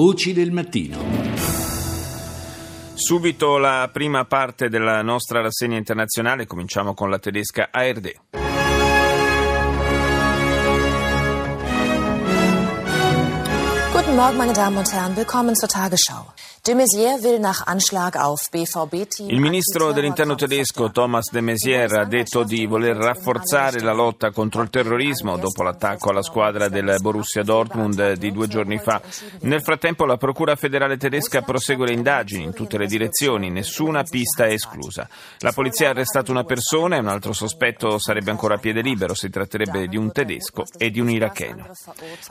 Voci del mattino. Subito la prima parte della nostra rassegna internazionale, cominciamo con la tedesca ARD. Il ministro dell'interno tedesco Thomas de Maizière ha detto di voler rafforzare la lotta contro il terrorismo dopo l'attacco alla squadra del Borussia Dortmund di due giorni fa. Nel frattempo la Procura federale tedesca prosegue le indagini in tutte le direzioni, nessuna pista è esclusa. La polizia ha arrestato una persona e un altro sospetto sarebbe ancora a piede libero, si tratterebbe di un tedesco e di un iracheno.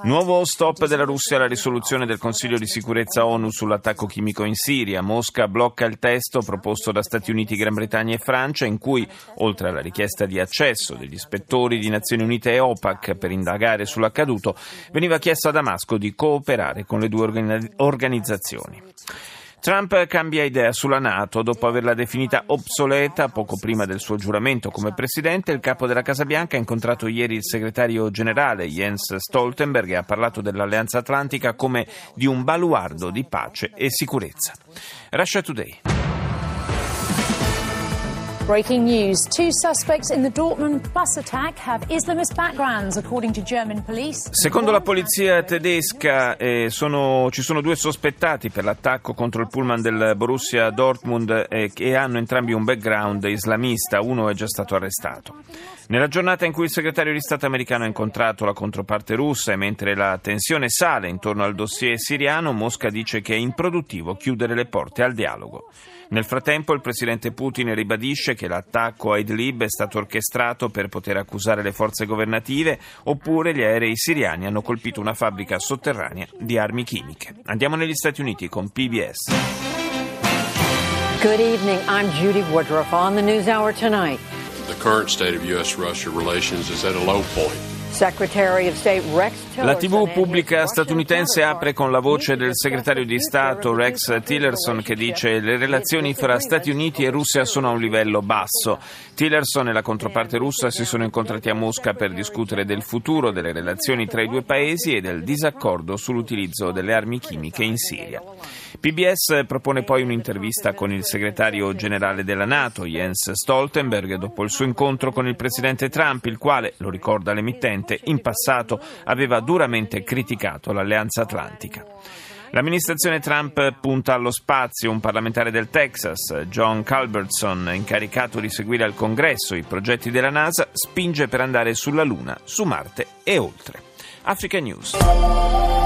Nuovo stop della Russia alla risoluzione del Consiglio di sicurezza ONU sull'attacco chimico in Siria. Mosca blocca il testo proposto da Stati Uniti, Gran Bretagna e Francia in cui, oltre alla richiesta di accesso degli ispettori di Nazioni Unite e OPAC per indagare sull'accaduto, veniva chiesto a Damasco di cooperare con le due organizzazioni. Trump cambia idea sulla Nato dopo averla definita obsoleta poco prima del suo giuramento come presidente. Il capo della Casa Bianca ha incontrato ieri il segretario generale Jens Stoltenberg e ha parlato dell'Alleanza Atlantica come di un baluardo di pace e sicurezza. Russia Today. Breaking news. Two suspects in the Dortmund bus attack have Islamist backgrounds, according to German police. Secondo la polizia tedesca eh, sono, ci sono due sospettati per l'attacco contro il pullman del Borussia Dortmund eh, che hanno entrambi un background islamista. Uno è già stato arrestato. Nella giornata in cui il segretario di Stato americano ha incontrato la controparte russa e mentre la tensione sale intorno al dossier siriano, Mosca dice che è improduttivo chiudere le porte al dialogo. Nel frattempo il presidente Putin ribadisce che l'attacco a Idlib è stato orchestrato per poter accusare le forze governative oppure gli aerei siriani hanno colpito una fabbrica sotterranea di armi chimiche. Andiamo negli Stati Uniti con PBS. Good evening, I'm Judy Woodruff on the News Hour tonight. The current state of U.S.-Russia relations is at a low point. La TV pubblica statunitense apre con la voce del segretario di Stato Rex Tillerson che dice le relazioni fra Stati Uniti e Russia sono a un livello basso. Tillerson e la controparte russa si sono incontrati a Mosca per discutere del futuro delle relazioni tra i due paesi e del disaccordo sull'utilizzo delle armi chimiche in Siria. PBS propone poi un'intervista con il segretario generale della Nato, Jens Stoltenberg, dopo il suo incontro con il presidente Trump, il quale, lo ricorda l'emittente, in passato aveva duramente criticato l'Alleanza Atlantica. L'amministrazione Trump punta allo spazio. Un parlamentare del Texas, John Culbertson, incaricato di seguire al Congresso i progetti della NASA, spinge per andare sulla Luna, su Marte e oltre. Africa News.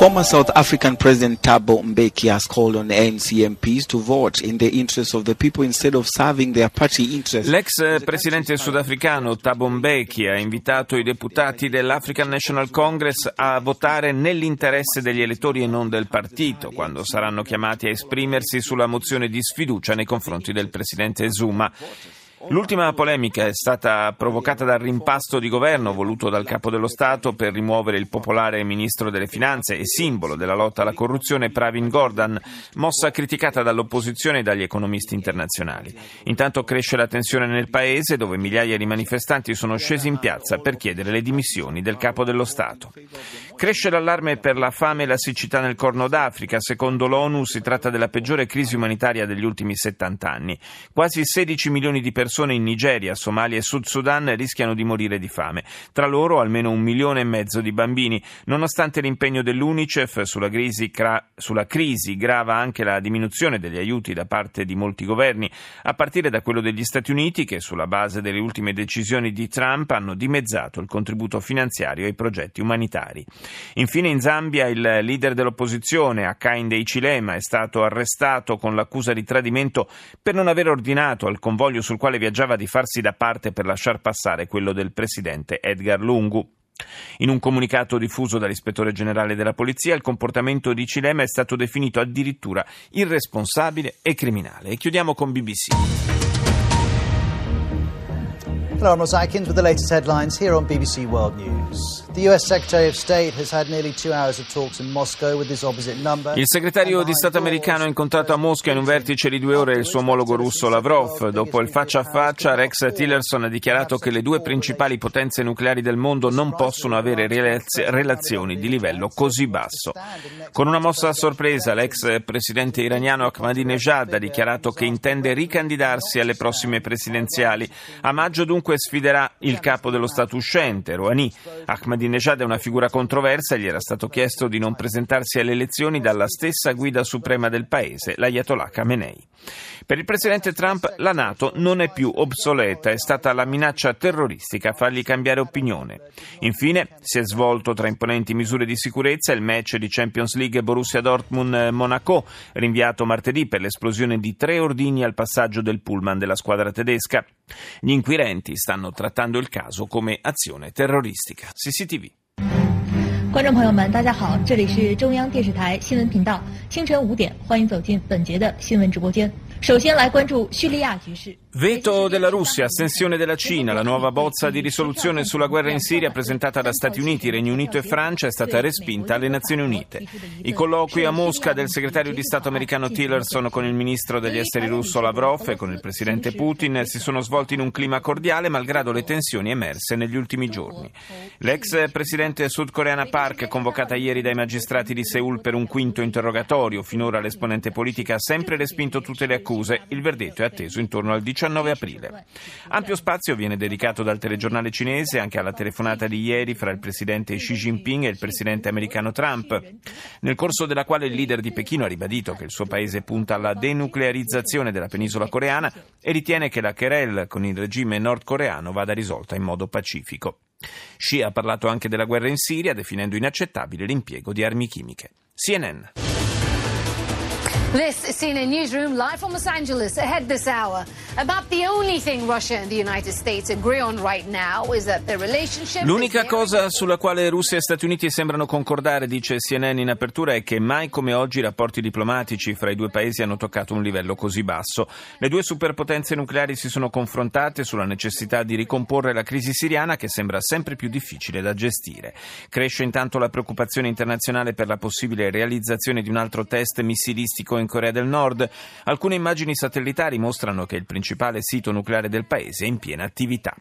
Former South African President Thabo Mbeki has called on ANC MPs to vote in the interest of the people instead of serving their party interests. L'ex presidente sudafricano Thabo Mbeki ha invitato i deputati dell'African National Congress a votare nell'interesse degli elettori e non del partito quando saranno chiamati a esprimersi sulla mozione di sfiducia nei confronti del presidente Zuma. L'ultima polemica è stata provocata dal rimpasto di governo voluto dal capo dello Stato per rimuovere il popolare ministro delle Finanze e simbolo della lotta alla corruzione Pravin Gordhan, mossa criticata dall'opposizione e dagli economisti internazionali. Intanto cresce la tensione nel paese dove migliaia di manifestanti sono scesi in piazza per chiedere le dimissioni del capo dello Stato. Cresce l'allarme per la fame e la siccità nel Corno d'Africa. Secondo l'ONU si tratta della peggiore crisi umanitaria degli ultimi 70 anni. Quasi 16 milioni di persone in Nigeria, Somalia e Sud Sudan rischiano di morire di fame. Tra loro almeno un milione e mezzo di bambini. Nonostante l'impegno dell'UNICEF sulla crisi, cra- sulla crisi grava anche la diminuzione degli aiuti da parte di molti governi, a partire da quello degli Stati Uniti che sulla base delle ultime decisioni di Trump hanno dimezzato il contributo finanziario ai progetti umanitari. Infine in Zambia il leader dell'opposizione, Hakainde Hichilema, è stato arrestato con l'accusa di tradimento per non aver ordinato al convoglio sul quale viaggiava di farsi da parte per lasciar passare quello del presidente Edgar Lungu. In un comunicato diffuso dall'ispettore generale della polizia, il comportamento di Cilema è stato definito addirittura irresponsabile e criminale. E chiudiamo con BBC. Hello, I'm Ross Atkins the latest headlines here on BBC World News. The US Secretary of State has had nearly two hours of talks in Moscow with his opposite number. Il segretario di Stato americano ha incontrato a Mosca in un vertice di due ore il suo omologo russo Lavrov. Dopo il faccia a faccia, Rex Tillerson ha dichiarato che le due principali potenze nucleari del mondo non possono avere relazioni di livello così basso. Con una mossa a sorpresa, l'ex presidente iraniano Ahmadinejad ha dichiarato che intende ricandidarsi alle prossime presidenziali. A maggio dunque dunque sfiderà il capo dello Stato uscente, Rouhani. Ahmadinejad è una figura controversa e gli era stato chiesto di non presentarsi alle elezioni dalla stessa guida suprema del paese, l'Ayatollah Khamenei. Per il presidente Trump la Nato non è più obsoleta, è stata la minaccia terroristica a fargli cambiare opinione. Infine si è svolto tra imponenti misure di sicurezza il match di Champions League Borussia Dortmund-Monaco, rinviato martedì per l'esplosione di tre ordini al passaggio del pullman della squadra tedesca. Gli inquirenti stanno trattando il caso come azione terroristica. CCTV. 观众朋友们，大家好，这里是中央电视台新闻频道，清晨五点，欢迎走进本节的新闻直播间。 Veto della Russia, astensione della Cina, la nuova bozza di risoluzione sulla guerra in Siria presentata da Stati Uniti, Regno Unito e Francia è stata respinta alle Nazioni Unite. I colloqui a Mosca del segretario di Stato americano Tillerson con il ministro degli esteri russo Lavrov e con il presidente Putin si sono svolti in un clima cordiale malgrado le tensioni emerse negli ultimi giorni. L'ex presidente sudcoreana Park, convocata ieri dai magistrati di Seoul per un quinto interrogatorio, finora l'esponente politica ha sempre respinto tutte le accuse accuse. Il verdetto è atteso intorno al 19 aprile. Ampio spazio viene dedicato dal telegiornale cinese anche alla telefonata di ieri fra il presidente Xi Jinping e il presidente americano Trump, nel corso della quale il leader di Pechino ha ribadito che il suo paese punta alla denuclearizzazione della penisola coreana e ritiene che la querelle con il regime nordcoreano vada risolta in modo pacifico. Xi ha parlato anche della guerra in Siria, definendo inaccettabile l'impiego di armi chimiche. CNN. This is CNN Newsroom live from Los Angeles. Ahead this hour, about the only thing Russia and the United States agree on right now is that their relationship. L'unica cosa sulla quale Russia e Stati Uniti sembrano concordare, dice CNN in apertura, è che mai come oggi i rapporti diplomatici fra i due paesi hanno toccato un livello così basso. Le due superpotenze nucleari si sono confrontate sulla necessità di ricomporre la crisi siriana che sembra sempre più difficile da gestire. Cresce intanto la preoccupazione internazionale per la possibile realizzazione di un altro test missilistico in Corea del Nord. Alcune immagini satellitari mostrano che il principale sito nucleare del paese è in piena attività.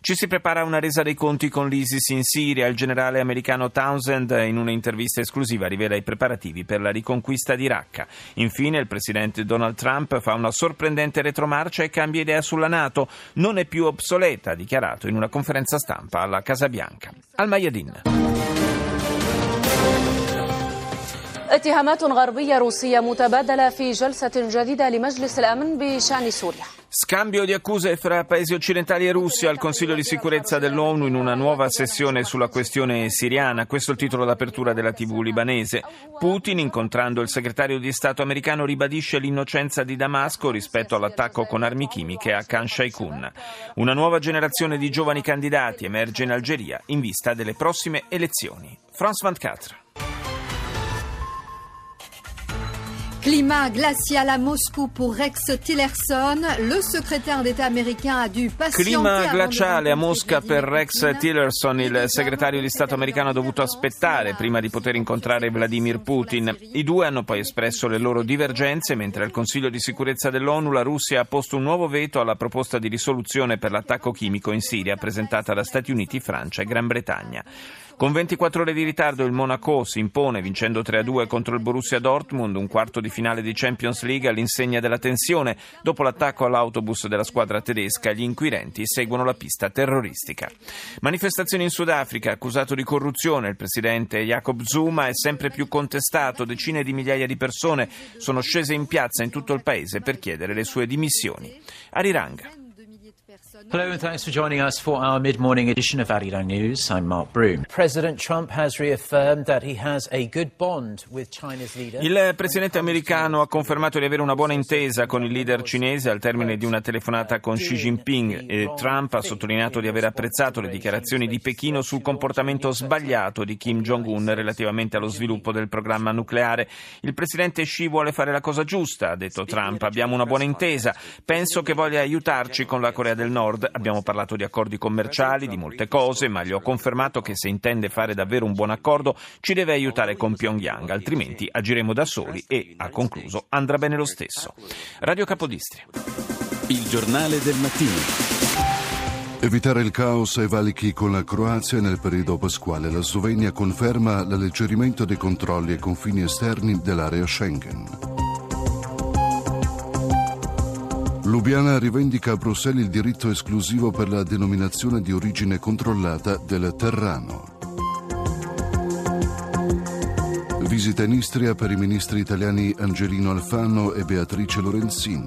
Ci si prepara a una resa dei conti con l'ISIS in Siria. Il generale americano Townsend in un'intervista esclusiva rivela i preparativi per la riconquista di Raqqa. Infine il presidente Donald Trump fa una sorprendente retromarcia e cambia idea sulla Nato. Non è più obsoleta, ha dichiarato in una conferenza stampa alla Casa Bianca. Al Mayadin. اتهامات غربية روسية متبادلة في جلسة جديدة لمجلس الأمن بشأن سوريا Scambio di accuse fra paesi occidentali e Russia al Consiglio di sicurezza dell'ONU in una nuova sessione sulla questione siriana. Questo è il titolo d'apertura della TV libanese. Putin, incontrando il segretario di Stato americano, ribadisce l'innocenza di Damasco rispetto all'attacco con armi chimiche a Khan Shaikun. Una nuova generazione di giovani candidati emerge in Algeria in vista delle prossime elezioni. France 24. Climat glacial à Moscou pour Rex Tillerson. Le secrétaire d'État américain a dû patienter. Clima glaciale a Mosca per Rex Tillerson. Il segretario di Stato americano ha dovuto aspettare prima di poter incontrare Vladimir Putin. I due hanno poi espresso le loro divergenze, mentre al Consiglio di sicurezza dell'ONU la Russia ha posto un nuovo veto alla proposta di risoluzione per l'attacco chimico in Siria presentata da Stati Uniti, Francia e Gran Bretagna. Con 24 ore di ritardo il Monaco si impone vincendo 3-2 contro il Borussia Dortmund, un quarto di finale di Champions League all'insegna della tensione. Dopo l'attacco all'autobus della squadra tedesca, gli inquirenti seguono la pista terroristica. Manifestazioni in Sudafrica, accusato di corruzione il presidente Jacob Zuma è sempre più contestato. Decine di migliaia di persone sono scese in piazza in tutto il paese per chiedere le sue dimissioni. Ariranga. Hello and thanks for joining us for our mid-morning edition of Arirang News. I'm Mark Broom. President Trump has reaffirmed that he has a good bond with China's leader. Il presidente americano ha confermato di avere una buona intesa con il leader cinese al termine di una telefonata con Xi Jinping e Trump ha sottolineato di aver apprezzato le dichiarazioni di Pechino sul comportamento sbagliato di Kim Jong-un relativamente allo sviluppo del programma nucleare. Il presidente Xi vuole fare la cosa giusta, ha detto Trump. Abbiamo una buona intesa. Penso che voglia aiutarci con la Corea del Nord Nord. Abbiamo parlato di accordi commerciali, di molte cose, ma gli ho confermato che se intende fare davvero un buon accordo ci deve aiutare con Pyongyang, altrimenti agiremo da soli e, ha concluso, andrà bene lo stesso. Radio Capodistria. Il giornale del mattino. Evitare il caos ai valichi con la Croazia nel periodo pasquale. La Slovenia conferma l'alleggerimento dei controlli ai confini esterni dell'area Schengen. Lubiana rivendica a Bruxelles il diritto esclusivo per la denominazione di origine controllata del terrano. Visita in Istria per i ministri italiani Angelino Alfano e Beatrice Lorenzin.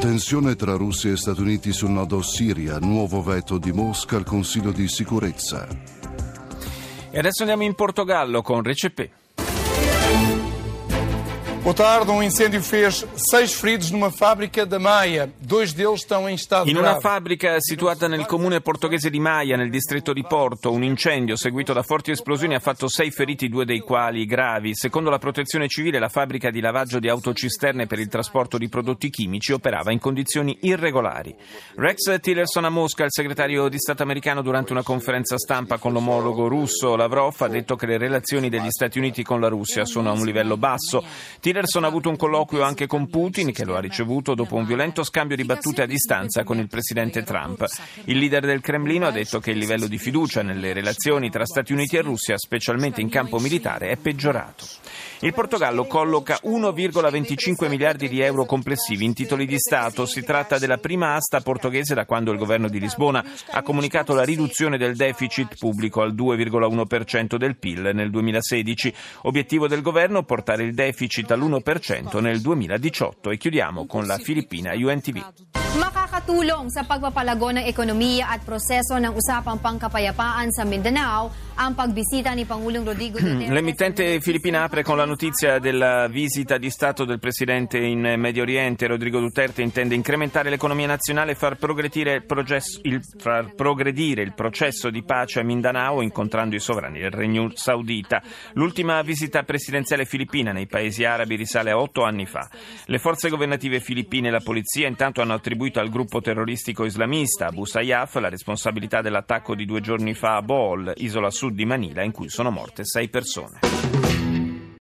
Tensione tra Russia e Stati Uniti sul nodo Siria, nuovo veto di Mosca al Consiglio di sicurezza. E adesso andiamo in Portogallo con Recepé. Boa tarde. Um incêndio fez seis feridos numa fábrica da Maia. Dois deles estão em estado In una grave. fabbrica situata nel comune portoghese di Maia, nel distretto di Porto, un incendio seguito da forti esplosioni ha fatto sei feriti, due dei quali gravi. Secondo la protezione civile, la fabbrica di lavaggio di autocisterne per il trasporto di prodotti chimici operava in condizioni irregolari. Rex Tillerson a Mosca, il segretario di Stato americano, durante una conferenza stampa con l'omologo russo Lavrov, ha detto che le relazioni degli Stati Uniti con la Russia sono a un livello basso. Tillerson ha avuto un colloquio anche con Putin, che lo ha ricevuto dopo un violento scambio di battute a distanza con il presidente Trump. Il leader del Cremlino ha detto che il livello di fiducia nelle relazioni tra Stati Uniti e Russia, specialmente in campo militare, è peggiorato. Il Portogallo colloca 1,25 miliardi di euro complessivi in titoli di Stato. Si tratta della prima asta portoghese da quando il governo di Lisbona ha comunicato la riduzione del deficit pubblico al 2,1% del PIL nel 2016. Obiettivo del governo portare il deficit all'1% nel 2018. E chiudiamo con la Filippina UNTV. Makakatulong sa pagpapalago ng ekonomiya at proseso ng usapang pangkapayapaan sa Mindanao ang pagbisita ni Pangulong Rodrigo Duterte. L'emittente filippina apre con la notizia della visita di Stato del Presidente in Medio Oriente. Rodrigo Duterte intende incrementare l'economia nazionale e far progredire il, processo, il, far progredire il processo di pace a Mindanao incontrando i sovrani del Regno Saudita. L'ultima visita presidenziale filippina nei paesi arabi risale a otto anni fa. Le forze governative filippine e la polizia intanto hanno attribuito al gruppo terroristico islamista Abu Sayyaf la responsabilità dell'attacco di due giorni fa a Bohol, isola sud di Manila, in cui sono morte sei persone.